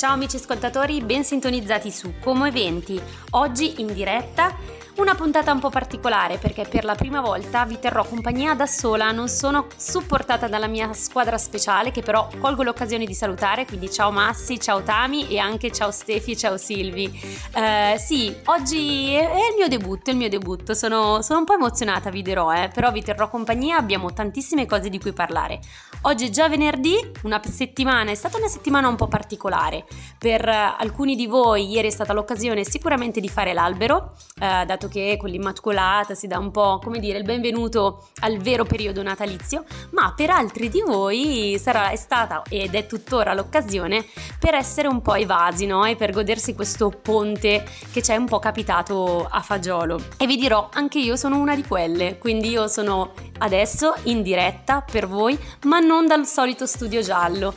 Ciao amici ascoltatori, ben sintonizzati su Como Eventi. Oggi in diretta una puntata un po' particolare perché per la prima volta vi terrò compagnia da sola, non sono supportata dalla mia squadra speciale che però colgo l'occasione di salutare, quindi ciao Massi, ciao Tami e anche ciao Stefi, ciao Silvi. Eh, sì, oggi è il mio debutto, il mio debutto, sono, sono un po' emozionata, vi dirò, eh, però vi terrò compagnia, abbiamo tantissime cose di cui parlare. Oggi è già venerdì, una settimana, è stata una settimana un po' particolare. Per alcuni di voi ieri è stata l'occasione sicuramente di fare l'albero, eh, dato che con l'Immacolata si dà un po', come dire, il benvenuto al vero periodo natalizio, ma per altri di voi sarà, è stata ed è tuttora l'occasione per essere un po' evasi, no? E per godersi questo ponte che ci è un po' capitato a fagiolo. E vi dirò, anche io sono una di quelle, quindi io sono adesso in diretta per voi, ma non dal solito studio giallo.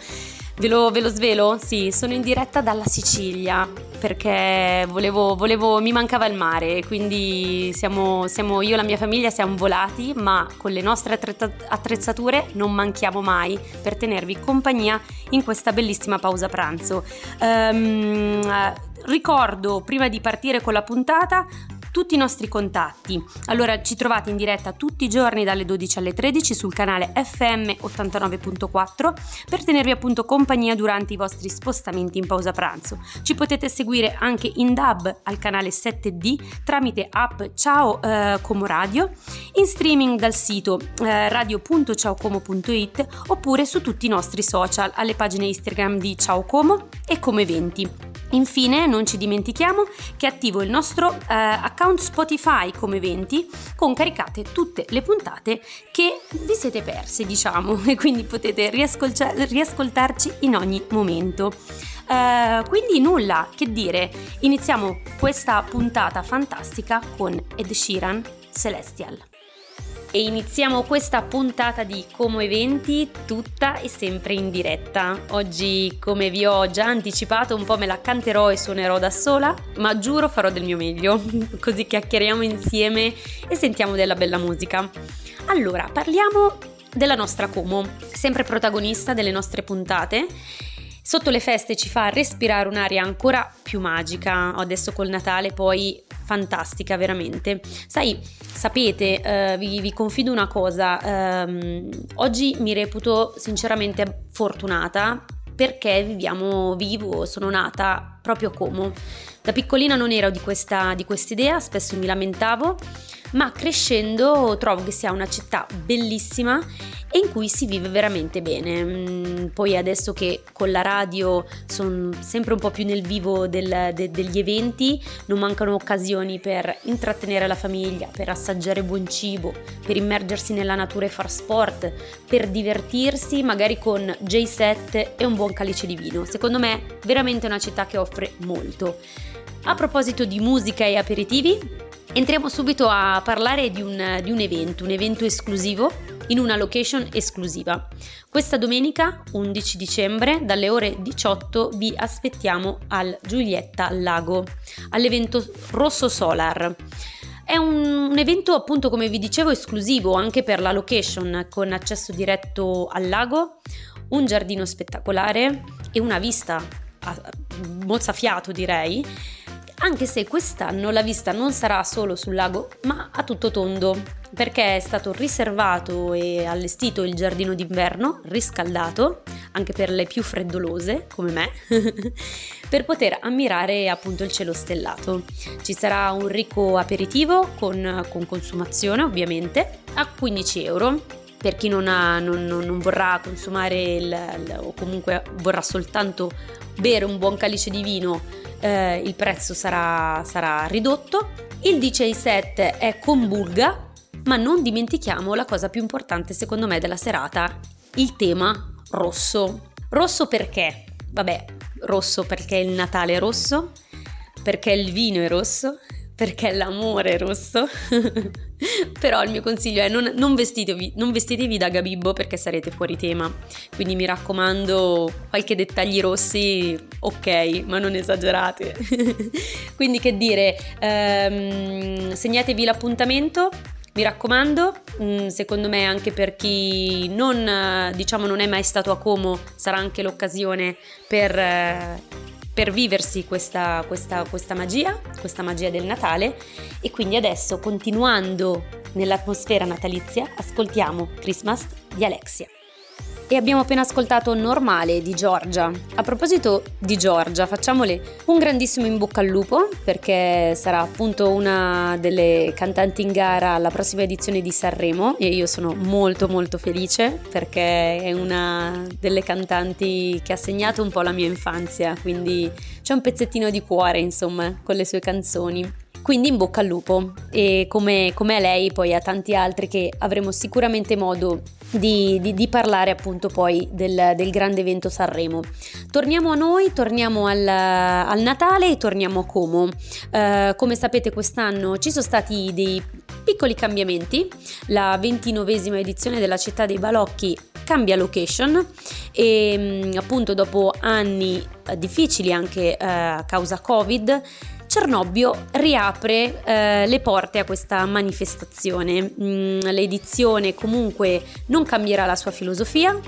Ve lo, ve lo, svelo? Sì, sono in diretta dalla Sicilia perché volevo, volevo, mi mancava il mare, quindi siamo, siamo, io e la mia famiglia siamo volati, ma con le nostre attrezzature non manchiamo mai per tenervi compagnia in questa bellissima pausa pranzo. Um, ricordo prima di partire con la puntata tutti i nostri contatti. Allora ci trovate in diretta tutti i giorni dalle 12 alle 13 sul canale FM 89.4 per tenervi appunto compagnia durante i vostri spostamenti in pausa pranzo. Ci potete seguire anche in DAB al canale 7D tramite app Ciao eh, Como Radio, in streaming dal sito eh, radio.ciaocomo.it oppure su tutti i nostri social alle pagine Instagram di Ciao Como e Come Eventi. Infine non ci dimentichiamo che attivo il nostro eh, account Spotify come eventi con caricate tutte le puntate che vi siete perse diciamo e quindi potete riascoltarci in ogni momento. Uh, quindi nulla che dire, iniziamo questa puntata fantastica con Ed Sheeran Celestial e iniziamo questa puntata di Como Eventi tutta e sempre in diretta. Oggi, come vi ho già anticipato, un po' me la canterò e suonerò da sola, ma giuro farò del mio meglio, così chiacchieriamo insieme e sentiamo della bella musica. Allora, parliamo della nostra Como, sempre protagonista delle nostre puntate Sotto le feste ci fa respirare un'aria ancora più magica, adesso col Natale poi fantastica veramente. Sai, sapete, eh, vi, vi, confido una cosa, ehm, oggi mi reputo sinceramente fortunata perché viviamo vivo, sono nata proprio a Como. Da piccolina non ero di questa di idea, spesso mi lamentavo, ma crescendo trovo che sia una città bellissima e in cui si vive veramente bene. Mm, poi adesso che con la radio sono sempre un po' più nel vivo del, de, degli eventi, non mancano occasioni per intrattenere la famiglia, per assaggiare buon cibo, per immergersi nella natura e far sport, per divertirsi magari con J7 e un buon calice di vino. Secondo me veramente una città che offre molto. A proposito di musica e aperitivi, entriamo subito a parlare di un, di un evento, un evento esclusivo in una location esclusiva. Questa domenica 11 dicembre dalle ore 18 vi aspettiamo al Giulietta Lago all'evento Rosso Solar. È un, un, evento appunto come vi dicevo esclusivo anche per la location con accesso diretto al lago, un giardino spettacolare e una vista a mozzafiato direi anche se quest'anno la vista non sarà solo sul lago, ma a tutto tondo, perché è stato riservato e allestito il giardino d'inverno, riscaldato, anche per le più freddolose come me, per poter ammirare appunto il cielo stellato. Ci sarà un ricco aperitivo con, con consumazione ovviamente a 15 euro per chi non, ha, non, non, vorrà consumare il, il, o comunque vorrà soltanto bere un buon calice di vino eh, il prezzo sarà, sarà ridotto. Il DJ set è con bulga, ma non dimentichiamo la cosa più importante secondo me della serata, il tema rosso. Rosso perché? Vabbè, rosso perché il Natale è rosso, perché il vino è rosso, perché l'amore rosso. Però il mio consiglio è non, non, vestitevi, non vestitevi da Gabibbo perché sarete fuori tema. Quindi mi raccomando, qualche dettagli rossi, ok, ma non esagerate. Quindi che dire, ehm, segnatevi l'appuntamento. Mi raccomando, mm, secondo me anche per chi non, diciamo, non è mai stato a Como sarà anche l'occasione per eh, per viversi questa, questa, questa magia, questa magia del Natale. E quindi adesso continuando nell'atmosfera natalizia ascoltiamo Christmas di Alexia e abbiamo appena ascoltato Normale di Giorgia. A proposito di Giorgia, facciamole un grandissimo in bocca al lupo perché sarà appunto una delle cantanti in gara alla prossima edizione di Sanremo e io sono molto molto felice perché è una delle cantanti che ha segnato un po' la mia infanzia, quindi c'è un pezzettino di cuore insomma con le sue canzoni. Quindi in bocca al lupo e come, come a lei poi a tanti altri che avremo sicuramente modo di, di, di parlare appunto poi del, del, grande evento Sanremo. Torniamo a noi, torniamo al, al Natale e torniamo a Como. Uh, come sapete quest'anno ci sono stati dei piccoli cambiamenti, la ventinovesima edizione della città dei balocchi cambia location e mm, appunto dopo anni eh, difficili anche uh, a causa Covid Cernobbio riapre eh, le porte a questa manifestazione. Mm, l'edizione comunque non cambierà la sua filosofia,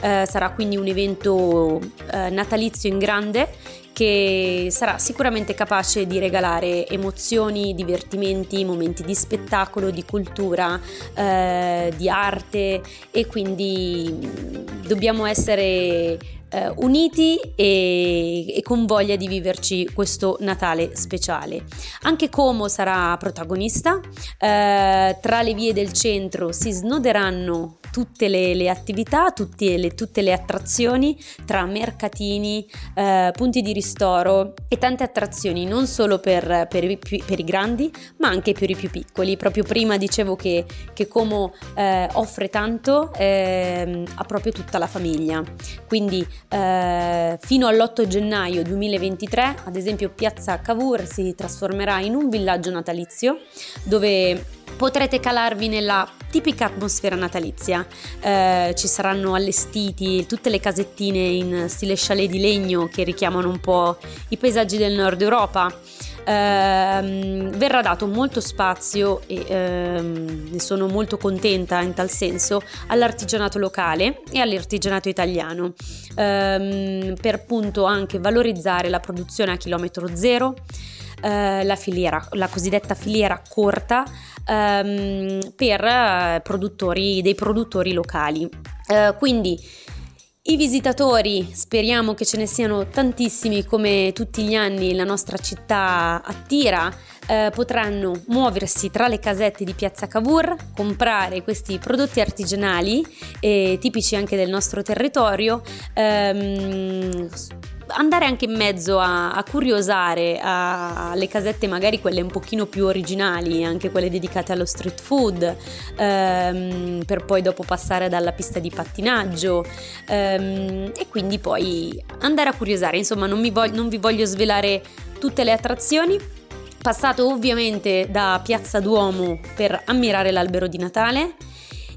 eh, sarà quindi un evento eh, natalizio in grande che sarà sicuramente capace di regalare emozioni, divertimenti, momenti di spettacolo, di cultura, eh, di arte e quindi mm, dobbiamo essere eh, uniti e, e, con voglia di viverci questo Natale speciale. Anche Como sarà protagonista, eh, tra le vie del centro si snoderanno tutte le, le attività, tutte le, tutte le, attrazioni tra mercatini, eh, punti di ristoro e tante attrazioni non solo per, per, i, per, i, grandi ma anche per i più piccoli. Proprio prima dicevo che, che Como eh, offre tanto eh, a proprio tutta la famiglia. Quindi eh, fino all'8 gennaio 2023 ad esempio Piazza Cavour si trasformerà in un villaggio natalizio dove potrete calarvi nella tipica atmosfera natalizia. Eh, ci saranno allestiti tutte le casettine in stile chalet di legno che richiamano un po' i paesaggi del nord Europa. Eh, verrà dato molto spazio e ehm, ne sono molto contenta in tal senso all'artigianato locale e all'artigianato italiano ehm, per appunto anche valorizzare la produzione a chilometro zero eh, la filiera, la cosiddetta filiera corta ehm, per eh, produttori, dei produttori locali. Eh, quindi i visitatori, speriamo che ce ne siano tantissimi come tutti gli anni la nostra città attira, eh, potranno muoversi tra le casette di Piazza Cavour, comprare questi prodotti artigianali eh, tipici anche del nostro territorio, ehm, andare anche in mezzo a, a curiosare alle casette magari quelle un pochino più originali, anche quelle dedicate allo street food, ehm, per poi dopo passare dalla pista di pattinaggio ehm, e quindi poi andare a curiosare, insomma non, voglio, non vi voglio svelare tutte le attrazioni, passato ovviamente da Piazza Duomo per ammirare l'albero di Natale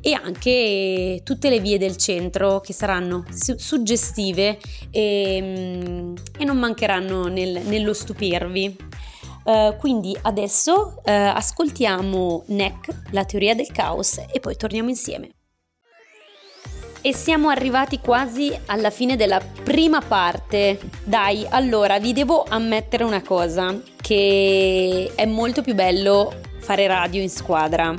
e anche tutte le vie del centro che saranno suggestive e, mm, e non mancheranno nel, nello stupirvi. Uh, quindi adesso uh, ascoltiamo NEC, la teoria del caos, e poi torniamo insieme. E siamo arrivati quasi alla fine della prima parte. Dai, allora vi devo ammettere una cosa, che è molto più bello fare radio in squadra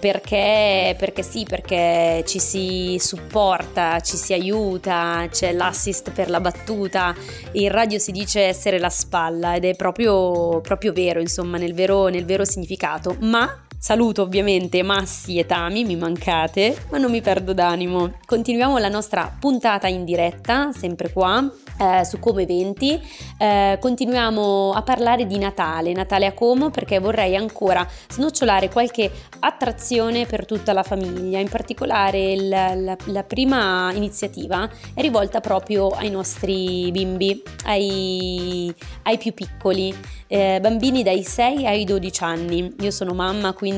perché, perché sì, perché ci si supporta, ci si aiuta, c'è l'assist per la battuta, in radio si dice essere la spalla ed è proprio, proprio vero, insomma, nel vero, nel vero significato, ma Saluto ovviamente Massi e Tami, mi mancate, ma non mi perdo d'animo. Continuiamo la nostra puntata in diretta, sempre qua, eh, su Come Eventi. Eh, continuiamo a parlare di Natale, Natale a Como, perché vorrei ancora snocciolare qualche attrazione per tutta la famiglia. In particolare il, la, la, prima iniziativa è rivolta proprio ai nostri bimbi, ai, ai più piccoli, eh, bambini dai 6 ai 12 anni. Io sono mamma, quindi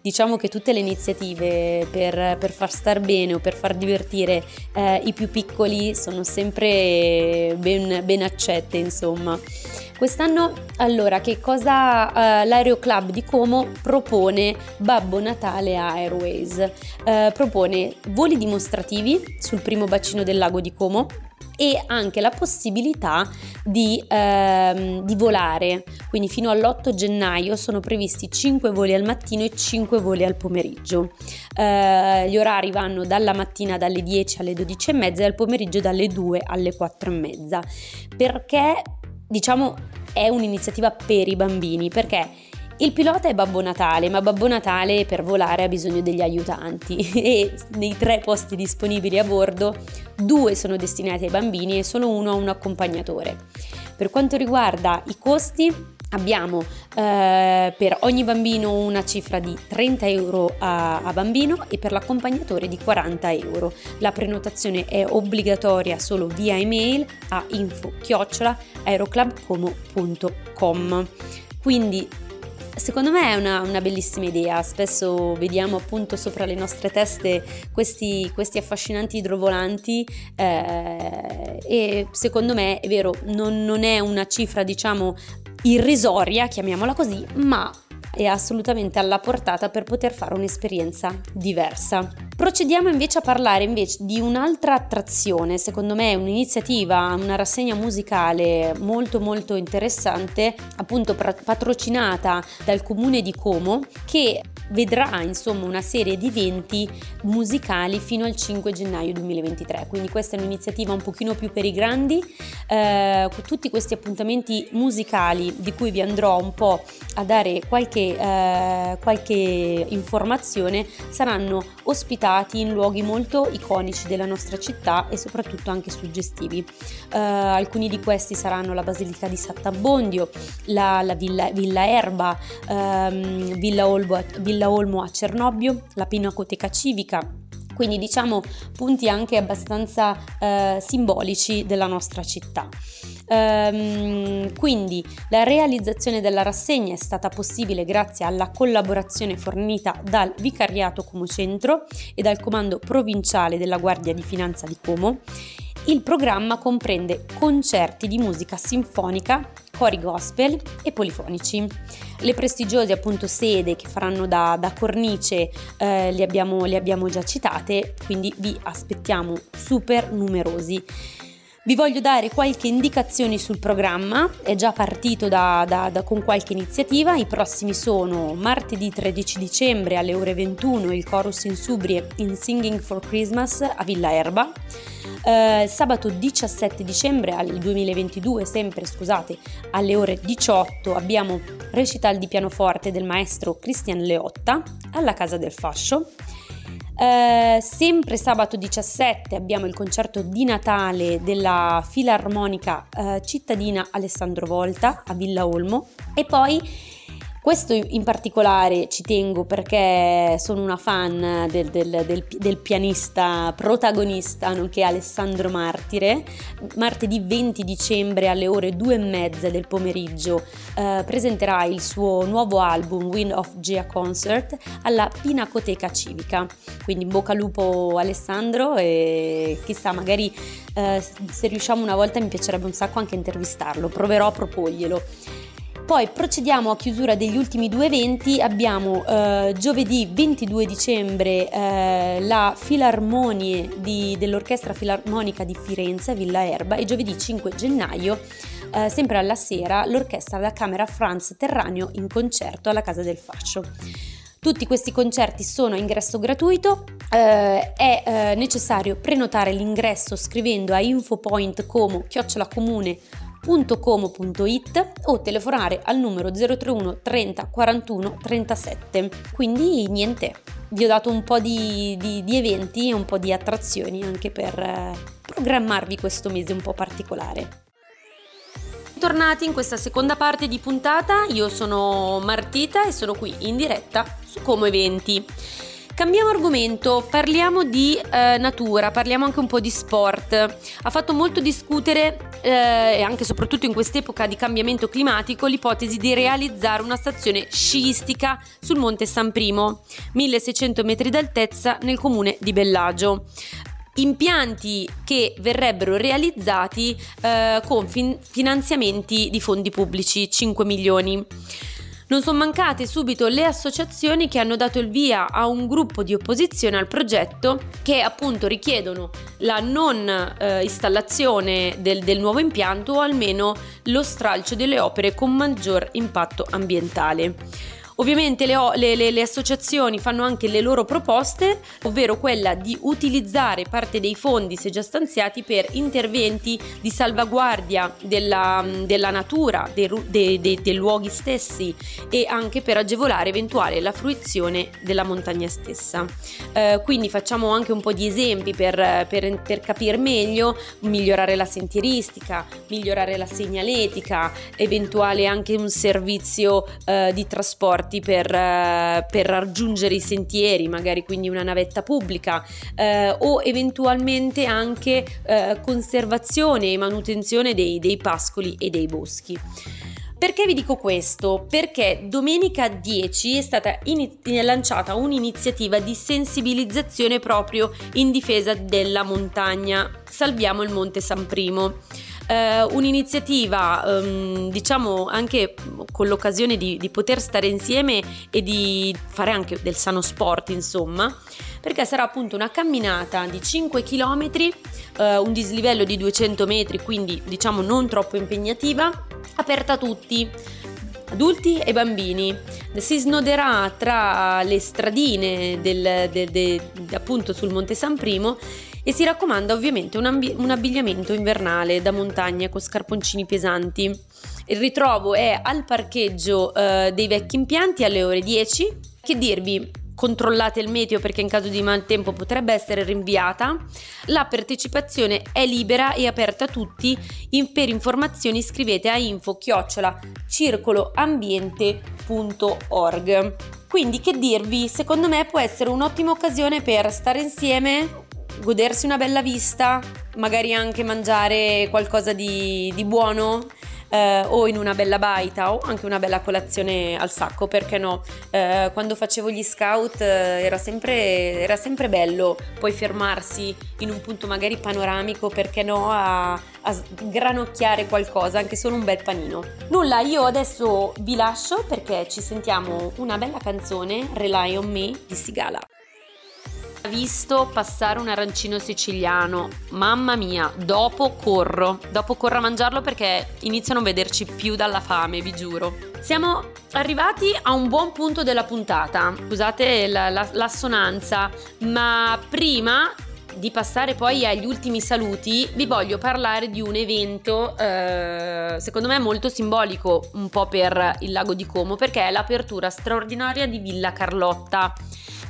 diciamo che tutte le iniziative per, per far star bene o per far divertire eh, i più piccoli sono sempre ben, ben accette, insomma. Quest'anno, allora, che cosa uh, l'Aereo Club di Como propone Babbo Natale Airways? Uh, propone voli dimostrativi sul primo bacino del lago di Como, e anche la possibilità di, ehm, di, volare. Quindi fino all'8 gennaio sono previsti 5 voli al mattino e 5 voli al pomeriggio. Eh, gli orari vanno dalla mattina dalle 10 alle 12 e mezza e al pomeriggio dalle 2 alle 4 e mezza. Perché diciamo è un'iniziativa per i bambini? Perché il pilota è Babbo Natale, ma Babbo Natale per volare ha bisogno degli aiutanti e nei tre posti disponibili a bordo due sono destinati ai bambini e solo uno a un accompagnatore. Per quanto riguarda i costi, abbiamo eh, per ogni bambino una cifra di 30 euro a, a, bambino e per l'accompagnatore di 40 euro. La prenotazione è obbligatoria solo via email a info-aeroclubcomo.com. Quindi Secondo me è una, una, bellissima idea, spesso vediamo appunto sopra le nostre teste questi, questi affascinanti idrovolanti eh, e secondo me è vero, non, non è una cifra diciamo irrisoria, chiamiamola così, ma è assolutamente alla portata per poter fare un'esperienza diversa. Procediamo invece a parlare invece di un'altra attrazione, secondo me un'iniziativa, una rassegna musicale molto molto interessante, appunto patrocinata dal comune di Como, che vedrà insomma una serie di eventi musicali fino al 5 gennaio 2023 quindi questa è un'iniziativa un pochino più per i grandi. Eh, tutti questi appuntamenti musicali di cui vi andrò un po' a dare qualche, eh, qualche informazione saranno ospitati in luoghi molto iconici della nostra città e soprattutto anche suggestivi. Eh, alcuni di questi saranno la Basilica di Sant'Abbondio la, la Villa, Villa Erba ehm, Villa Olbo, Villa Villa Olmo a Cernobbio, la Pinacoteca Civica, quindi diciamo punti anche abbastanza eh, simbolici della nostra città. Ehm, quindi la realizzazione della rassegna è stata possibile grazie alla collaborazione fornita dal Vicariato Como Centro e dal Comando Provinciale della Guardia di Finanza di Como. Il programma comprende concerti di musica sinfonica, cori gospel e polifonici. Le prestigiose appunto sede che faranno da, da cornice eh, le, abbiamo, le abbiamo già citate, quindi vi aspettiamo super numerosi. Vi voglio dare qualche indicazione sul programma, è già partito da, da, da, con qualche iniziativa, i prossimi sono martedì 13 dicembre alle ore 21 il Chorus in Subrie in Singing for Christmas a Villa Erba, eh, sabato 17 dicembre al 2022, sempre scusate, alle ore 18 abbiamo recital di pianoforte del maestro Cristian Leotta alla Casa del Fascio. Eh, sempre sabato 17 abbiamo il concerto di Natale della Filarmonica eh, cittadina Alessandro Volta a Villa Olmo e poi questo in particolare ci tengo perché sono una fan del, del, del, del, pianista protagonista, nonché Alessandro Martire. Martedì 20 dicembre alle ore 2 e mezza del pomeriggio eh, presenterà il suo nuovo album Wind of Gia Concert alla Pinacoteca Civica. Quindi in bocca al lupo Alessandro e chissà magari eh, se riusciamo una volta mi piacerebbe un sacco anche intervistarlo, proverò a proporglielo. Poi procediamo a chiusura degli ultimi due eventi, abbiamo eh, giovedì 22 dicembre eh, la Filarmonie di, dell'Orchestra Filarmonica di Firenze, Villa Erba e giovedì 5 gennaio eh, sempre alla sera l'Orchestra da Camera Franz Terraneo in concerto alla Casa del Fascio. Tutti questi concerti sono a ingresso gratuito, eh, è eh, necessario prenotare l'ingresso scrivendo a infopointcomo chiocciolacomune www.como.it o telefonare al numero 031 30 41 37. Quindi niente, vi ho dato un po' di, di, di eventi e un po' di attrazioni anche per eh, programmarvi questo mese un po' particolare. Bentornati in questa seconda parte di puntata, io sono Martita e sono qui in diretta su Como Eventi. Cambiamo argomento, parliamo di eh, natura, parliamo anche un po' di sport. Ha fatto molto discutere, eh, anche e soprattutto in quest'epoca di cambiamento climatico, l'ipotesi di realizzare una stazione sciistica sul Monte San Primo, 1600 metri d'altezza nel comune di Bellagio impianti che verrebbero realizzati eh, con fin- finanziamenti di fondi pubblici 5 milioni. Non sono mancate subito le associazioni che hanno dato il via a un gruppo di opposizione al progetto che appunto richiedono la non eh, installazione del, del nuovo impianto o almeno lo stralcio delle opere con maggior impatto ambientale. Ovviamente le, le, le, le, associazioni fanno anche le loro proposte, ovvero quella di utilizzare parte dei fondi, se già stanziati, per interventi di salvaguardia della, della natura, dei, dei, dei, dei, luoghi stessi e anche per agevolare eventuale la fruizione della montagna stessa. Eh, quindi facciamo anche un po' di esempi per, per, per capire meglio, migliorare la sentieristica, migliorare la segnaletica, eventuale anche un servizio eh, di trasporto trasporti per, eh, per raggiungere i sentieri, magari quindi una navetta pubblica eh, o eventualmente anche eh, conservazione e manutenzione dei, dei pascoli e dei boschi. Perché vi dico questo? Perché domenica 10 è stata in- lanciata un'iniziativa di sensibilizzazione proprio in difesa della montagna. Salviamo il Monte San Primo eh, un'iniziativa um, diciamo anche con l'occasione di, di, poter stare insieme e di fare anche del sano sport insomma perché sarà appunto una camminata di 5 km eh, un dislivello di 200 metri quindi diciamo non troppo impegnativa aperta a tutti adulti e bambini. Si snoderà tra le stradine del, de, de, de, appunto sul Monte San Primo e si raccomanda ovviamente un, ambi- un abbigliamento invernale da montagna con scarponcini pesanti. Il ritrovo è al parcheggio eh, dei vecchi impianti alle ore 10. Che dirvi, controllate il meteo perché in caso di maltempo potrebbe essere rinviata. La partecipazione è libera e aperta a tutti. In, per informazioni scrivete a info chiocciola circoloambiente.org. Quindi che dirvi, secondo me può essere un'ottima occasione per stare insieme, godersi una bella vista, magari anche mangiare qualcosa di, di buono eh, o in una bella baita o anche una bella colazione al sacco, perché no? Eh, quando facevo gli scout eh, era, sempre, era, sempre, bello poi fermarsi in un punto magari panoramico, perché no? A, a granocchiare qualcosa, anche solo un bel panino. Nulla, io adesso vi lascio perché ci sentiamo una bella canzone, Rely on Me di Sigala visto passare un arancino siciliano. Mamma mia, dopo corro. Dopo corro a mangiarlo perché inizio a non vederci più dalla fame, vi giuro. Siamo arrivati a un buon punto della puntata. Scusate la, la, l'assonanza, ma prima di passare poi agli ultimi saluti, vi voglio parlare di un evento eh, secondo me molto simbolico un po' per il lago di Como perché è l'apertura straordinaria di Villa Carlotta.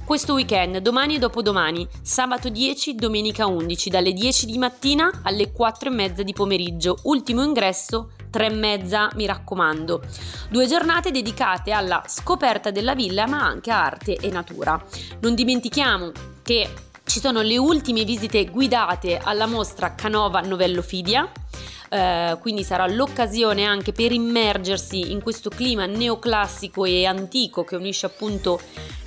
Questo weekend, domani e dopodomani, sabato 10, domenica 11, dalle 10 di mattina alle 4 e mezza di pomeriggio. Ultimo ingresso 3 e mezza, mi raccomando. Due giornate dedicate alla scoperta della villa ma anche a arte e natura. Non dimentichiamo che ci sono le ultime visite guidate alla mostra Canova Novello Fidia. Eh, quindi sarà l'occasione anche per immergersi in questo clima neoclassico e antico che unisce appunto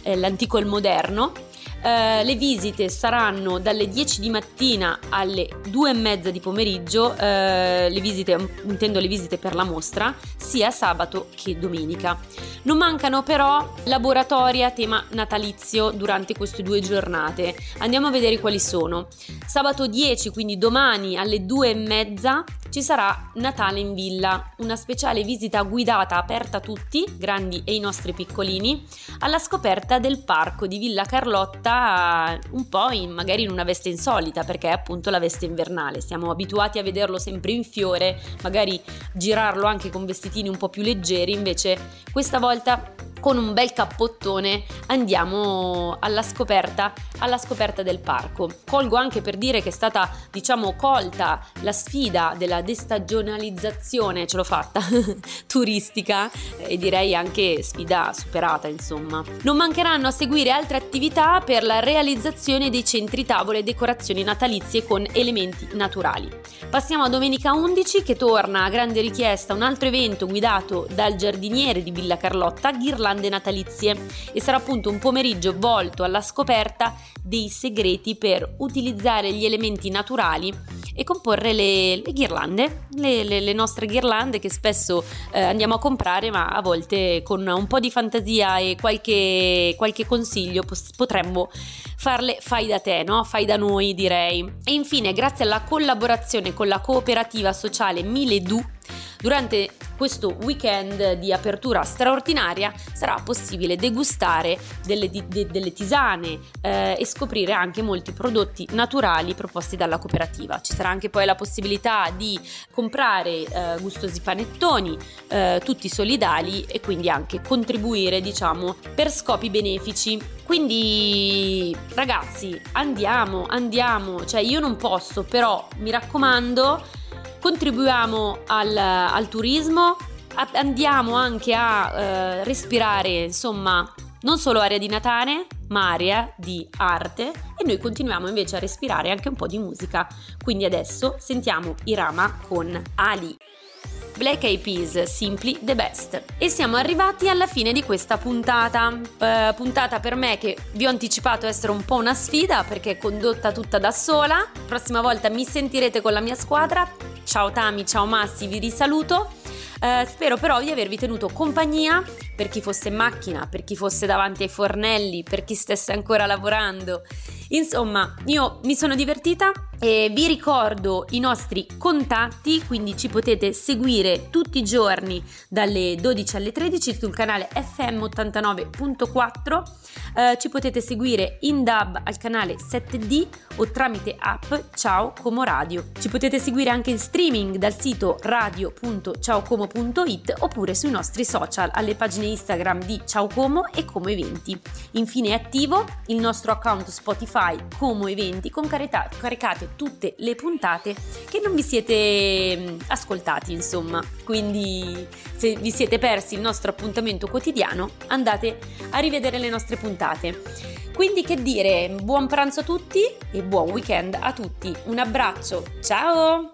eh, l'antico e il moderno eh, le visite saranno dalle 10 di mattina alle 2 e mezza di pomeriggio, eh, le visite, intendo le visite per la mostra, sia sabato che domenica. Non mancano però laboratori a tema natalizio durante queste due giornate. Andiamo a vedere quali sono. Sabato 10, quindi domani alle 2 e mezza, ci sarà Natale in villa, una speciale visita guidata aperta a tutti, grandi e i nostri piccolini, alla scoperta del parco di Villa Carlotta un po' in, magari in una veste insolita perché è appunto la veste invernale. Siamo abituati a vederlo sempre in fiore, magari girarlo anche con vestitini un po' più leggeri, invece questa volta con un bel cappottone andiamo alla scoperta, alla scoperta del parco. Colgo anche per dire che è stata, diciamo, colta la sfida della destagionalizzazione, ce l'ho fatta, turistica e direi anche sfida superata, insomma. Non mancheranno a seguire altre attività per la realizzazione dei centri tavole e decorazioni natalizie con elementi naturali. Passiamo a domenica 11 che torna a grande richiesta un altro evento guidato dal giardiniere di Villa Carlotta, Ghirlanda ghirlande natalizie e sarà appunto un pomeriggio volto alla scoperta dei segreti per utilizzare gli elementi naturali e comporre le, le ghirlande, le, le, le, nostre ghirlande che spesso eh, andiamo a comprare ma a volte con un po' di fantasia e qualche, qualche consiglio potremmo farle fai da te, no? fai da noi direi. E infine grazie alla collaborazione con la cooperativa sociale Miledu Durante questo weekend di apertura straordinaria sarà possibile degustare delle, de, delle tisane eh, e scoprire anche molti prodotti naturali proposti dalla cooperativa. Ci sarà anche poi la possibilità di comprare eh, gustosi panettoni, eh, tutti solidali e quindi anche contribuire, diciamo, per scopi benefici. Quindi ragazzi, andiamo, andiamo, cioè io non posso, però mi raccomando contribuiamo al, al turismo, andiamo anche a eh, respirare, insomma, non solo aria di Natale, ma aria di arte e noi continuiamo invece a respirare anche un po' di musica. Quindi adesso sentiamo Irama con Ali. Black Eyed Peas, Simply the Best. E siamo arrivati alla fine di questa puntata. Uh, puntata per me che vi ho anticipato essere un po' una sfida perché è condotta tutta da sola. Prossima volta mi sentirete con la mia squadra. Ciao Tami, ciao Massi, vi risaluto. Uh, spero però di avervi tenuto compagnia per chi fosse in macchina, per chi fosse davanti ai fornelli, per chi stesse ancora lavorando. Insomma, io mi sono divertita e vi ricordo i nostri contatti, quindi ci potete seguire tutti i giorni dalle 12 alle 13 sul canale FM 89.4, eh, ci potete seguire in dub al canale 7D o tramite app Ciao Como Radio. Ci potete seguire anche in streaming dal sito radio.ciaocomo.it oppure sui nostri social alle pagine Instagram di Ciao Como e Como Eventi. Infine è attivo il nostro account Spotify Como Eventi con caricate tutte le puntate che non vi siete mm, ascoltati, insomma. Quindi se vi siete persi il nostro appuntamento quotidiano, andate a rivedere le nostre puntate. Quindi che dire, buon pranzo a tutti e buon weekend a tutti. Un abbraccio, ciao!